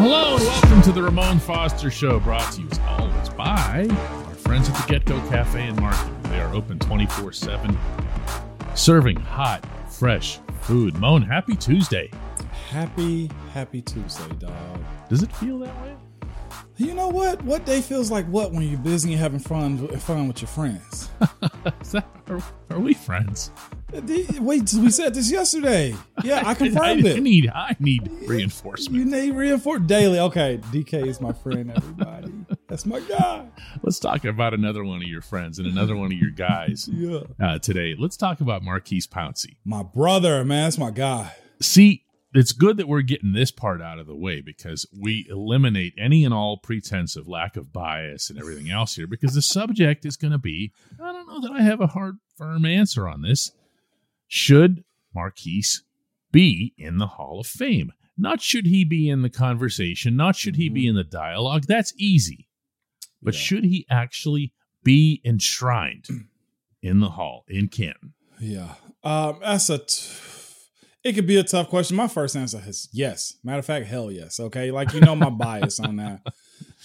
Hello and welcome to the Ramon Foster Show, brought to you as always by our friends at the GetGo Cafe and Market. They are open 24 7, serving hot, fresh food. Moan, happy Tuesday. Happy, happy Tuesday, dog. Does it feel that way? You know what? What day feels like what when you're busy and having fun fun with your friends? That, are, are we friends? Wait, we said this yesterday. Yeah, I I, confirmed I it. need I need reinforcement. You need reinforce daily. Okay, DK is my friend. Everybody, that's my guy. Let's talk about another one of your friends and another one of your guys Yeah, uh, today. Let's talk about Maurkice Pouncey. my brother, man. That's my guy. See, it's good that we're getting this part out of the way because we eliminate any and all pretense of lack of bias and everything else here because the subject is going to be I don't know that I have a hard, firm answer on this. Should Maurkice be in the Hall of Fame? Not should he be in the conversation, not should he be in the dialogue. That's easy. But Yeah. should he actually be enshrined in the Hall in Canton? Yeah, um, that's a. T- it could be a tough question. My first answer is yes. Matter of fact, hell yes. Okay, like you know my bias on that,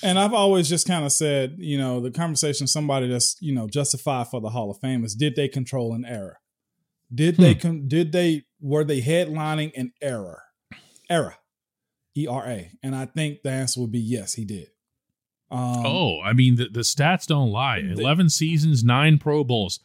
and I've always just kind of said, you know, the conversation somebody that's you know justified for the Hall of Fame is did they control an error? Did they con- did they were they headlining an error? Error, E R A, and I think the answer would be yes, he did. Um, Oh, I mean, the, the stats don't lie. The- 11 seasons, nine Pro Bowls,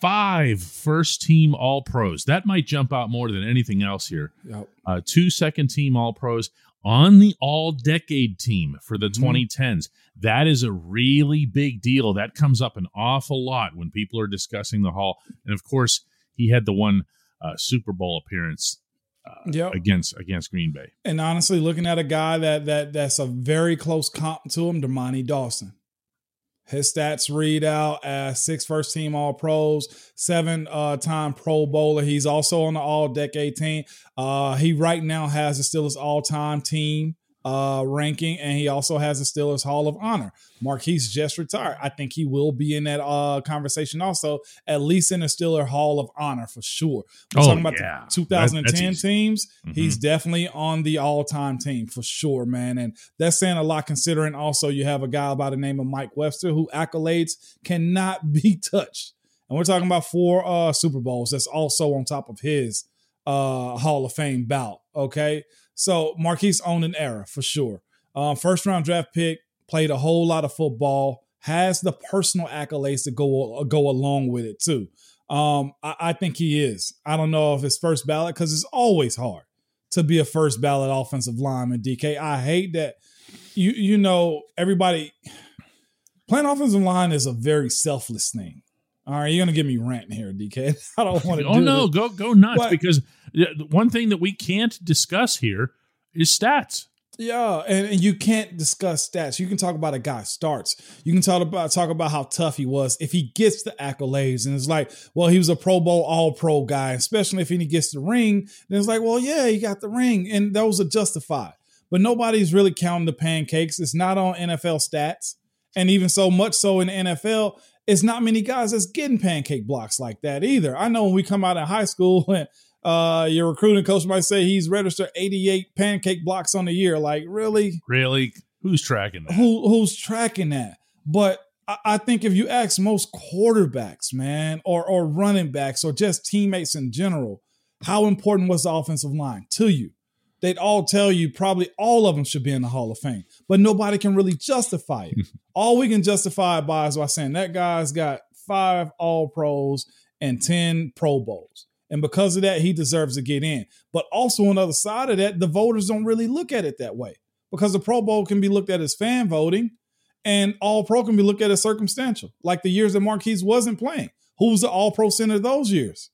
five first team All Pros. That might jump out more than anything else here. yep. Uh, two second team All Pros on the All Decade team for the Mhm. 2010s. That is a really big deal. That comes up an awful lot when people are discussing the Hall. And of course, he had the one uh, Super Bowl appearance uh, Yep. against against Green Bay. And honestly, looking at a guy that that that's a very close comp to him, Dermontti Dawson. His stats read out as six first team All Pros, seven uh, time Pro Bowler. He's also on the All Decade team. Uh, he right now has the Steelers all time team uh, ranking, and he also has the Steelers Hall of Honor. Maurkice just retired. I think he will be in that uh, conversation also, at least in the Steeler Hall of Honor for sure. We're Oh, talking about yeah. the 2010 That- teams. Mhm. He's definitely on the all-time team for sure, man. And that's saying a lot considering also you have a guy by the name of Mike Webster who accolades cannot be touched. And we're talking about four uh Super Bowls that's also on top of his uh Hall of Fame bout. Okay. So Maurkice owned an era for sure. Uh, first round draft pick, played a whole lot of football, has the personal accolades to go go along with it too. Um, I, I think he is. I don't know if it's first ballot because it's always hard to be a first ballot offensive lineman. DK, I hate that. You you know everybody playing offensive line is a very selfless thing. All right, you're gonna get me ranting here, DK. I don't want to. Oh do no, this. go go nuts But- because uh, one thing that we can't discuss here is stats. Yeah, and, and you can't discuss stats. You can talk about a guy starts. You can talk about talk about how tough he was if he gets the accolades, and it's like, well, he was a Pro Bowl All Pro guy, especially if he gets the ring. Then it's like, well, yeah, he got the ring, and those are justified. But nobody's really counting the pancakes. It's not on NFL stats, and even so much so in the NFL, it's not many guys that's getting pancake blocks like that either. I know when we come out of high school and uh, your recruiting coach might say he's registered 88 pancake blocks on the year. Like, really? Really, who's tracking that? Who who's tracking that? But I, I think if you ask most quarterbacks, man, or or running backs, or just teammates in general, how important was the offensive line to you? They'd all tell you probably all of them should be in the Hall of Fame, but nobody can really justify it. all we can justify it by is by saying that guy's got five All Pros and 10 Pro Bowls. And because of that, he deserves to get in. But also on the other side of that, the voters don't really look at it that way because the Pro Bowl can be looked at as fan voting and All Pro can be looked at as circumstantial. Like the years that Maurkice wasn't playing. Who was the All Pro center those years?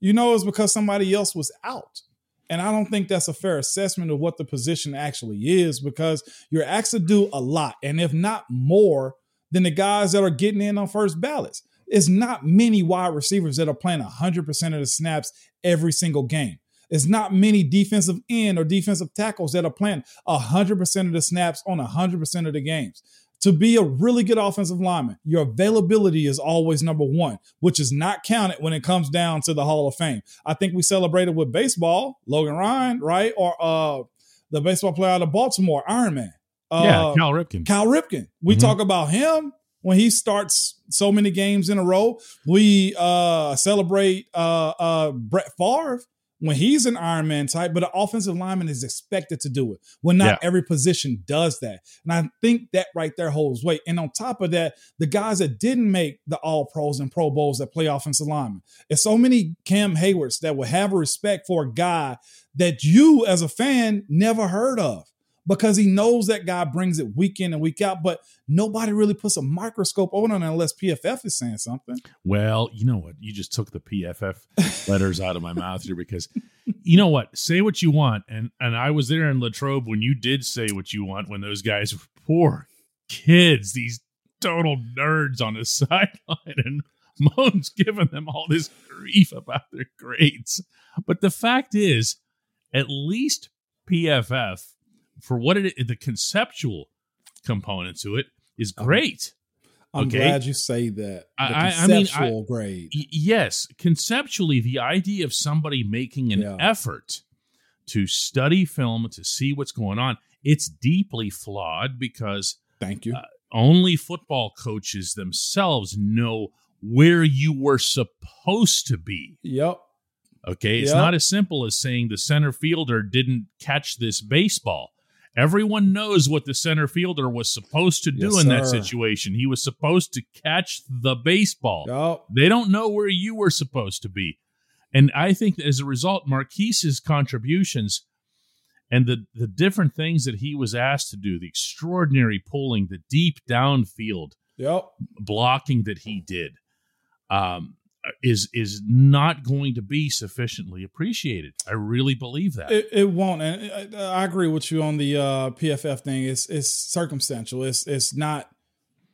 You know, it's because somebody else was out. And I don't think that's a fair assessment of what the position actually is because you're asked to do a lot. And if not more than the guys that are getting in on first ballots, it's not many wide receivers that are playing 100% of the snaps every single game. It's not many defensive end or defensive tackles that are playing 100% of the snaps on 100% of the games. To be a really good offensive lineman, your availability is always number one, which is not counted when it comes down to the Hall of Fame. I think we celebrated with baseball, Logan Ryan, right? Or uh, the baseball player out of Baltimore, Iron Man. Uh, yeah, Cal Ripken. Cal Ripken. We mm-hmm. talk about him when he starts so many games in a row. We uh, celebrate uh, uh, Brett Favre when he's an Iron Man type, but an offensive lineman is expected to do it when not yeah. every position does that. And I think that right there holds weight. And on top of that, the guys that didn't make the All Pros and Pro Bowls that play offensive linemen, it's so many Cam Heywards that will have a respect for a guy that you as a fan never heard of because he knows that guy brings it week in and week out, but nobody really puts a microscope on it unless PFF is saying something. Well, you know what? You just took the PFF letters out of my mouth here because you know what? Say what you want. And and I was there in Latrobe when you did say what you want when those guys were poor kids, these total nerds on the sideline and Moan's giving them all this grief about their grades. But the fact is, at least PFF for what it is, the conceptual component to it is great. I'm okay? glad you say that. The I, conceptual I mean, I, grade. Yes, conceptually, the idea of somebody making an yeah. effort to study film to see what's going on, it's deeply flawed because thank you. Uh, only football coaches themselves know where you were supposed to be. Yep. Okay, it's yep. not as simple as saying the center fielder didn't catch this baseball. Everyone knows what the center fielder was supposed to do yes, in that situation. He was supposed to catch the baseball. Yep. They don't know where you were supposed to be. And I think that as a result, Maurkice's contributions and the, the different things that he was asked to do, the extraordinary pulling, the deep downfield yep. blocking that he did, um, is is not going to be sufficiently appreciated. I really believe that it, it won't. And uh, I agree with you on the uh, PFF thing. It's it's circumstantial. It's it's not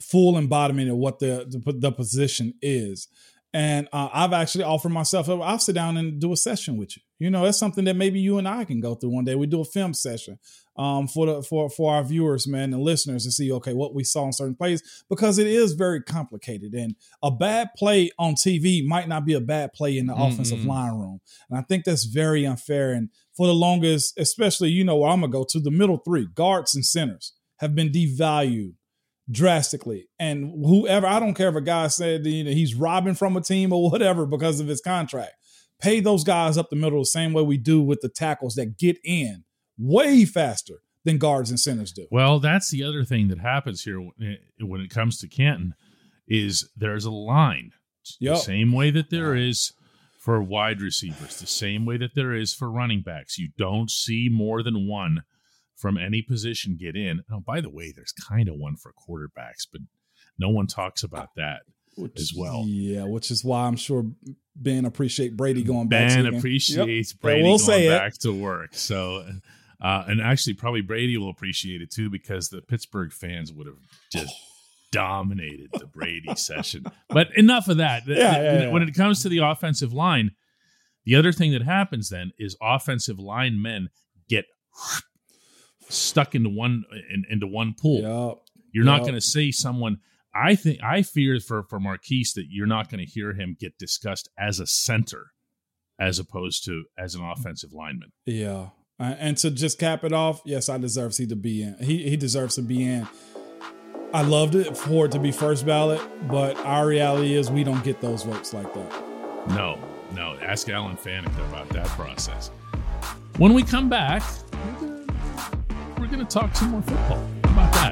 full embodiment of what the the, the position is. And uh, I've actually offered myself. I'll sit down and do a session with you. You know, that's something that maybe you and I can go through one day. We do a film session um, for the for for our viewers, man, and listeners to see okay what we saw in certain plays because it is very complicated. And a bad play on TV might not be a bad play in the mm-hmm. offensive line room. And I think that's very unfair. And for the longest, especially you know where I'm gonna go to the middle three guards and centers have been devalued drastically. And whoever, I don't care if a guy said you know, he's robbing from a team or whatever because of his contract. Pay those guys up the middle the same way we do with the tackles that get in way faster than guards and centers do. Well, that's the other thing that happens here eh, when it comes to Canton is there's a line. Yep. The same way that there is for wide receivers, the same way that there is for running backs. You don't see more than one from any position get in. Oh, by the way, there's kind of one for quarterbacks, but no one talks about that which, as well. Yeah, which is why I'm sure Ben appreciate Brady going ben back. Ben appreciates yep. Brady we'll going back to work. So, uh, and actually, probably Brady will appreciate it too because the Pittsburgh fans would have just. dominated the Brady session. But enough of that. Yeah, yeah, yeah. When it comes to the offensive line, the other thing that happens then is offensive line men get stuck into one in, into one pool. Yep. You're yep. not going to see someone. I think I fear for for Maurkice that you're not going to hear him get discussed as a center, as opposed to as an offensive lineman. Yeah, uh, and to just cap it off, yes, I deserve he to be in. He he deserves to be in. I loved it for it to be first ballot, but our reality is we don't get those votes like that. No, no. Ask Alan Faneca about that process. When we come back, we're going to talk some more football. How about that?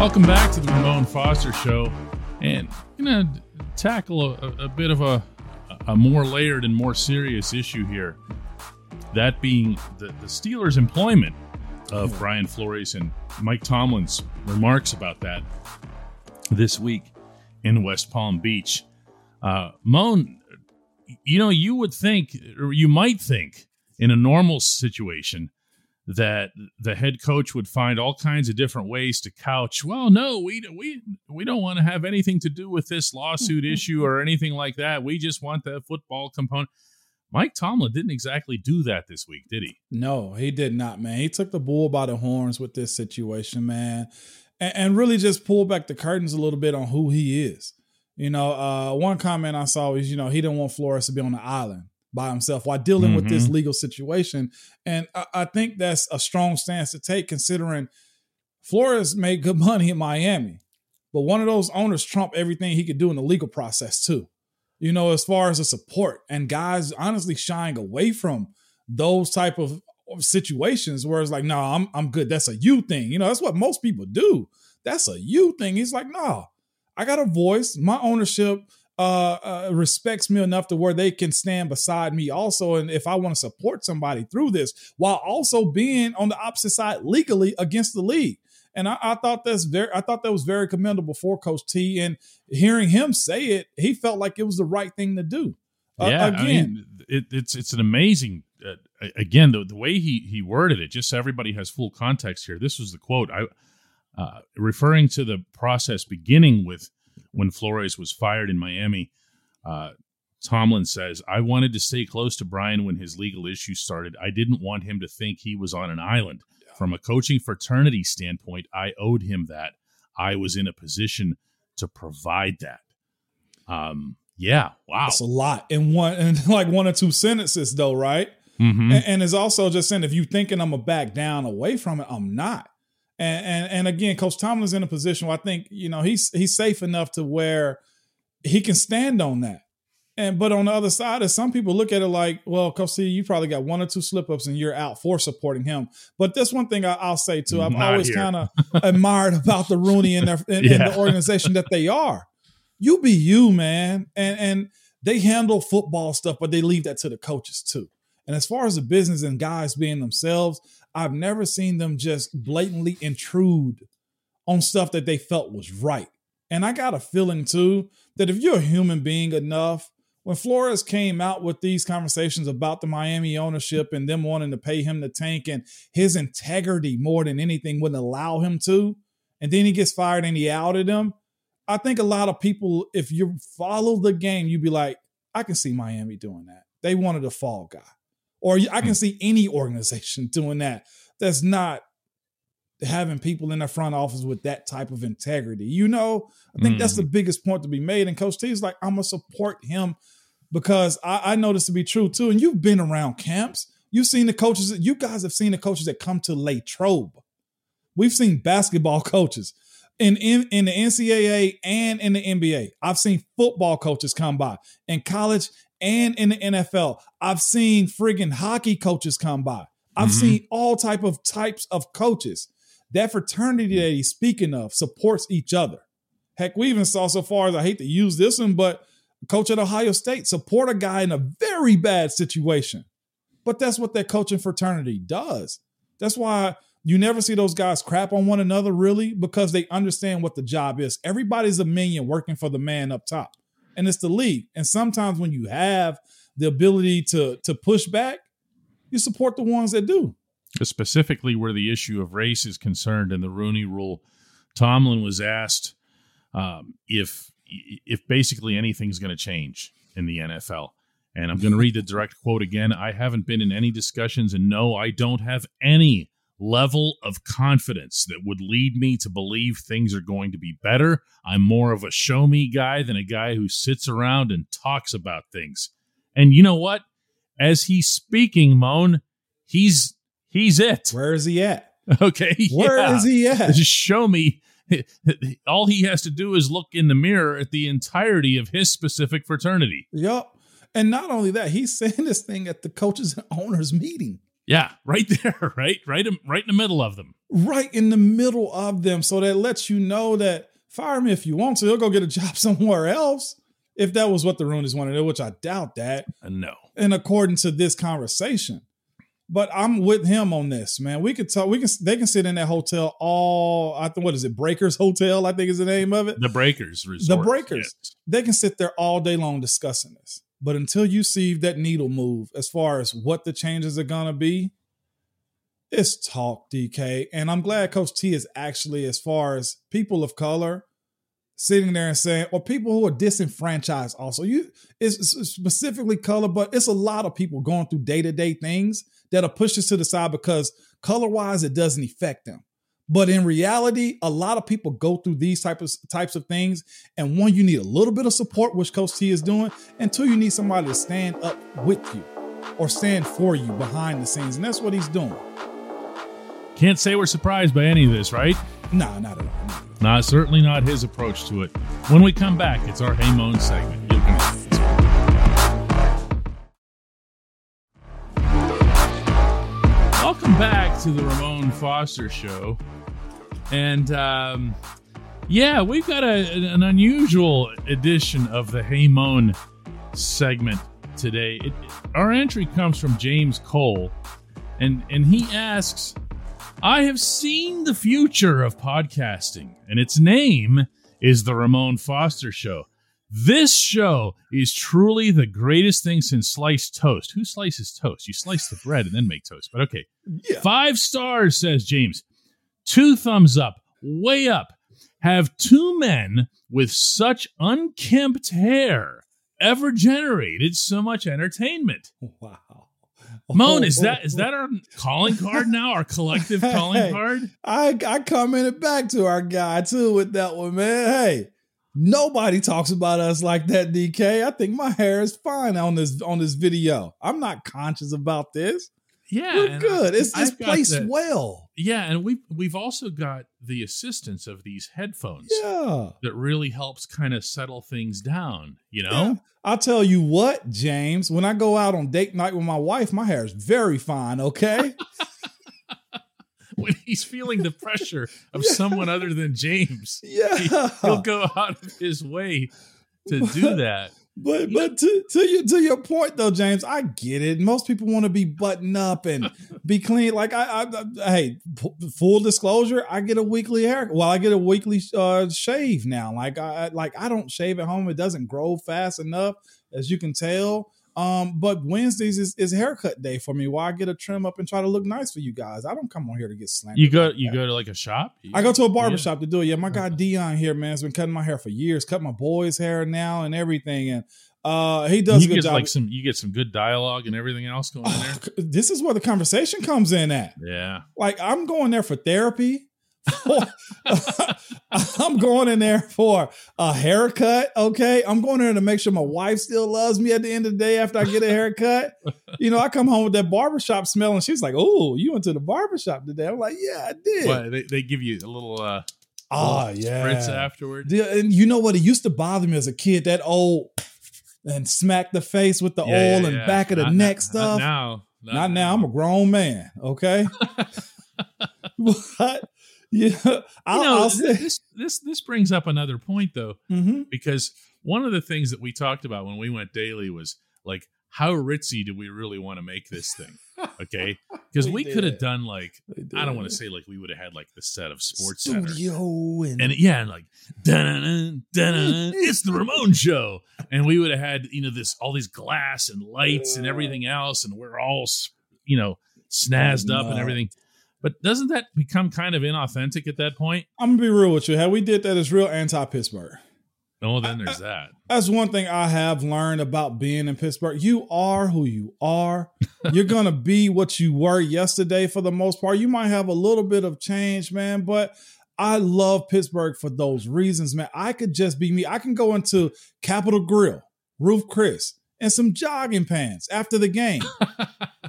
Welcome back to the Ramon Foster Show, and I'm going to tackle a, a, bit of a, a more layered and more serious issue here. That being the, the Steelers' employment of Brian Flores and Mike Tomlin's remarks about that this week in West Palm Beach. Uh, Moan, you know, you would think, or you might think, in a normal situation, that the head coach would find all kinds of different ways to couch well no we we we don't want to have anything to do with this lawsuit issue or anything like that. We just want the football component. Mike Tomlin didn't exactly do that this week did he? No he did not man. He took the bull by the horns with this situation man and, and really just pulled back the curtains a little bit on who he is. You know uh, one comment I saw was you know he didn't want Flores to be on the island by himself while dealing mm-hmm. with this mm-hmm. legal situation. And I, I, think that's a strong stance to take considering Flores made good money in Miami. But one of those owners trumped everything he could do in the legal process too. You know, as far as the support and guys honestly shying away from those type of situations where it's like, no, nah, I'm I'm good. That's a you thing. You know, that's what most people do. That's a you thing. He's like, no, nah, I got a voice. My ownership uh, uh, respects me enough to where they can stand beside me also. And if I want to support somebody through this, while also being on the opposite side legally against the league. And I, I, thought that's very, I thought that was very commendable for Coach T. And hearing him say it, he felt like it was the right thing to do. Uh, yeah, again, I mean, it, it's it's an amazing. Uh, again, the the way he he worded it, just so everybody has full context here. This was the quote. I uh, referring to the process beginning with when Flores was fired in Miami. Uh, Tomlin says, I wanted to stay close to Brian when his legal issues started. I didn't want him to think he was on an island. From a coaching fraternity standpoint, I owed him that. I was in a position to provide that. Um, yeah, wow. That's a lot in one in like one or two sentences though, right? Mm-hmm. And, and it's also just saying if you're thinking I'm gonna back down away from it, I'm not. And, and and again, Coach Tomlin's in a position where I think you know he's he's safe enough to where he can stand on that. And but on the other side, as some people look at it like, well, Coach C, you probably got one or two slip ups and you're out for supporting him. But that's one thing I, will say too. I've Not always kind of admired about the Rooney and, their, and, yeah. and the organization that they are. You be you, man, and and they handle football stuff, but they leave that to the coaches too. And as far as the business and guys being themselves, I've never seen them just blatantly intrude on stuff that they felt was right. And I got a feeling too that if you're a human being enough, when Flores came out with these conversations about the Miami ownership and them wanting to pay him the tank and his integrity more than anything wouldn't allow him to, and then he gets fired and he outed him. I think a lot of people, if you follow the game, you'd be like, I can see Miami doing that. They wanted a fall guy. Or I can hmm. see any organization doing that that's not having people in the front office with that type of integrity. You know, I think mm. that's the biggest point to be made. And Coach T is like, I'm gonna support him because I, I know this to be true too. And you've been around camps. You've seen the coaches. You guys have seen the coaches that come to Latrobe. We've seen basketball coaches in, in, in the NCAA and in the NBA. I've seen football coaches come by in college and in the NFL. I've seen friggin' hockey coaches come by. I've mm-hmm. seen all type of types of coaches. That fraternity that he's speaking of supports each other. Heck, we even saw so far as I hate to use this one, but coach at Ohio State support a guy in a very bad situation. But that's what that coaching fraternity does. That's why you never see those guys crap on one another, really, because they understand what the job is. Everybody's a minion working for the man up top, and it's the league. And sometimes when you have the ability to to push back, you support the ones that do. Specifically, where the issue of race is concerned in the Rooney Rule, Tomlin was asked um, if if basically anything's going to change in the NFL. And I'm going to read the direct quote again. I haven't been in any discussions, and no, I don't have any level of confidence that would lead me to believe things are going to be better. I'm more of a show me guy than a guy who sits around and talks about things. And you know what? As he's speaking, Moan, he's he's it. Where is he at? Okay. Where yeah. is he at? Just show me. All he has to do is look in the mirror at the entirety of his specific fraternity. Yep. And not only that, he's saying this thing at the coaches and owners meeting. Yeah, right there, right, right, right in the middle of them. Right in the middle of them. So that lets you know that fire me if you want to. He'll go get a job somewhere else. If that was what the Roonies wanted to, which I doubt that. Uh, no. And according to this conversation. But I'm with him on this, man. We could talk. We can. They can sit in that hotel all. I think what is it? Breakers Hotel. I think is the name of it. The Breakers Resort. The Breakers. Yes. They can sit there all day long discussing this. But until you see that needle move as far as what the changes are going to be, it's talk, DK. And I'm glad Coach T is actually, as far as people of color, sitting there and saying, or people who are disenfranchised also. You it's specifically color, but it's a lot of people going through day-to-day things that are pushed to the side because color-wise it doesn't affect them. But in reality, a lot of people go through these type of types of things. And one, you need a little bit of support, which Coach T is doing. And two, you need somebody to stand up with you or stand for you behind the scenes. And that's what he's doing. Can't say we're surprised by any of this, right? No, not at all. Not certainly not his approach to it. When we come back, it's our Hey Moan segment. Welcome back to the Ramon Foster Show. And um, yeah, we've got a, an unusual edition of the Hey Moan segment today. It, our entry comes from James Cole, and, and he asks, I have seen the future of podcasting, and its name is The Ramon Foster Show. This show is truly the greatest thing since sliced toast. Who slices toast? You slice the bread and then make toast. But okay. Yeah. Five stars, says James. Two thumbs up, way up. Have two men with such unkempt hair ever generated so much entertainment? Wow. Moan, is that is oh. that our calling card now? Our collective calling hey, card? I I commented back to our guy too with that one, man. Hey, nobody talks about us like that, DK. I think my hair is fine on this on this video. I'm not conscious about this. Yeah, we're good. I, it's it's placed the, well. Yeah, and we've we've also got the assistance of these headphones. Yeah, that really helps kind of settle things down. You know, yeah. I'll tell you what, James. When I go out on date night with my wife, my hair is very fine. Okay. when he's feeling the pressure of yeah. someone other than James, yeah, he, will go out of his way to do that. But but to, to your to your point though, James, I get it. Most people want to be buttoned up and be clean. Like I, I, I hey, p- full disclosure, I get a weekly hair. Well, I get a weekly uh, shave now. Like I like I don't shave at home. It doesn't grow fast enough, as you can tell. Um, but Wednesdays is, is haircut day for me. Why I get a trim up and try to look nice for you guys. I don't come on here to get slandered. You go like you go to like a shop? I go to a barbershop yeah. to do it. Yeah, my guy Dion here, man, has been cutting my hair for years, cut my boy's hair now and everything. And uh, he does you a good job. Like some, you get some good dialogue and everything else going there. This is where the conversation comes in at. Yeah, like I'm going there for therapy. I'm going in there for a haircut. Okay. I'm going in there to make sure my wife still loves me at the end of the day after I get a haircut. you know, I come home with that barbershop smell and she's like, Oh, you went to the barbershop today. I'm like, Yeah, I did. What, they, they give you a little uh Oh little yeah. spritz afterward. Yeah, and you know what? It used to bother me as a kid, that old and smack the face with the Yeah, oil yeah, and yeah. back of the Not- neck not- stuff. Not now. Not now. I'm a grown man. Okay. but yeah, I'll, you know, I'll say. this this this brings up another point though, Mhm. because one of the things that we talked about when we went daily was like how ritzy do we really want to make this thing? Okay, because We we, could have done like I don't want to say like we would have had like the set of SportsCenter. studio and, And yeah, and like dun dun it's the Ramon show, and we would have had you know this all these glass and lights and everything else, and we're all you know snazzed up and everything. But doesn't that become kind of inauthentic at that point? I'm gonna be real with you. How we did that is real anti-Pittsburgh. Oh, then there's that. That's one thing I have learned about being in Pittsburgh. You are who you are. You're gonna be what you were yesterday for the most part. You might have a little bit of change, man, but I love Pittsburgh for those reasons, man. I could just be me. I can go into Capital Grille, Ruth's Chris, and some jogging pants after the game.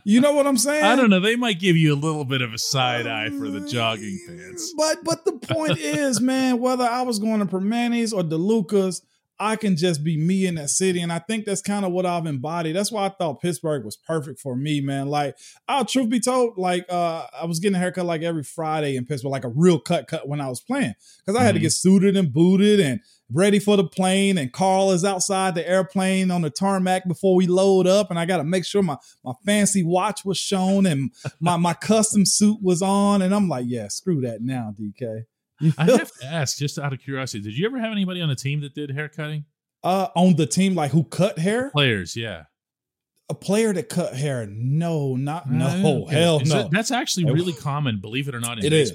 you know what I'm saying? I don't know. They might give you a little bit of a side eye for the jogging pants. But but the point is, man, whether I was going to Primanti's or DeLuca's, I can just be me in that city. And I think that's kind of what I've embodied. That's why I thought Pittsburgh was perfect for me, man. Like, I'll truth be told, like uh I was getting a haircut like every Friday in Pittsburgh, like a real cut cut when I was playing. Because I had to Mhm. get suited and booted and ready for the plane. And Carl is outside the airplane on the tarmac before we load up. And I got to make sure my my fancy watch was shown and my my custom suit was on. And I'm like, yeah, screw that now, DK. I have to ask, just out of curiosity, did you ever have anybody on the team that did haircutting? uh, on the team, like who cut hair? Players, yeah. A player that cut hair? No, not no. okay. Hell no. that- that's actually really common, believe it or not, in It is.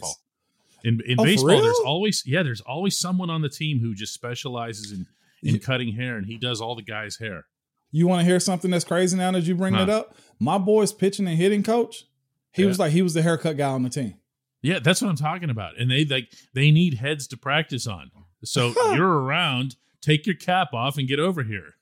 In in Oh, baseball, there's always yeah, there's always someone on the team who just specializes in in cutting hair, and he does all the guys' hair. You want to hear something that's crazy now that you bring Huh. that up? My boy's pitching and hitting coach. He Yeah. was like he was the haircut guy on the team. Yeah, that's what I'm talking about. And they like they need heads to practice on. So you're around, take your cap off and get over here.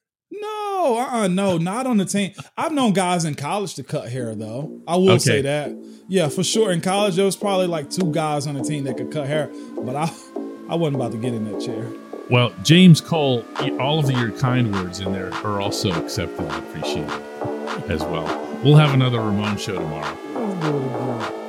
No, uh, uh no, not on the team. I've known guys in college to cut hair though. I will Okay. say that. Yeah, for sure. In college, there was probably like two guys on the team that could cut hair, but I, I wasn't about to get in that chair. Well, James Cole, all of your kind words in there are also accepted and appreciated as well. We'll have another Ramon show tomorrow.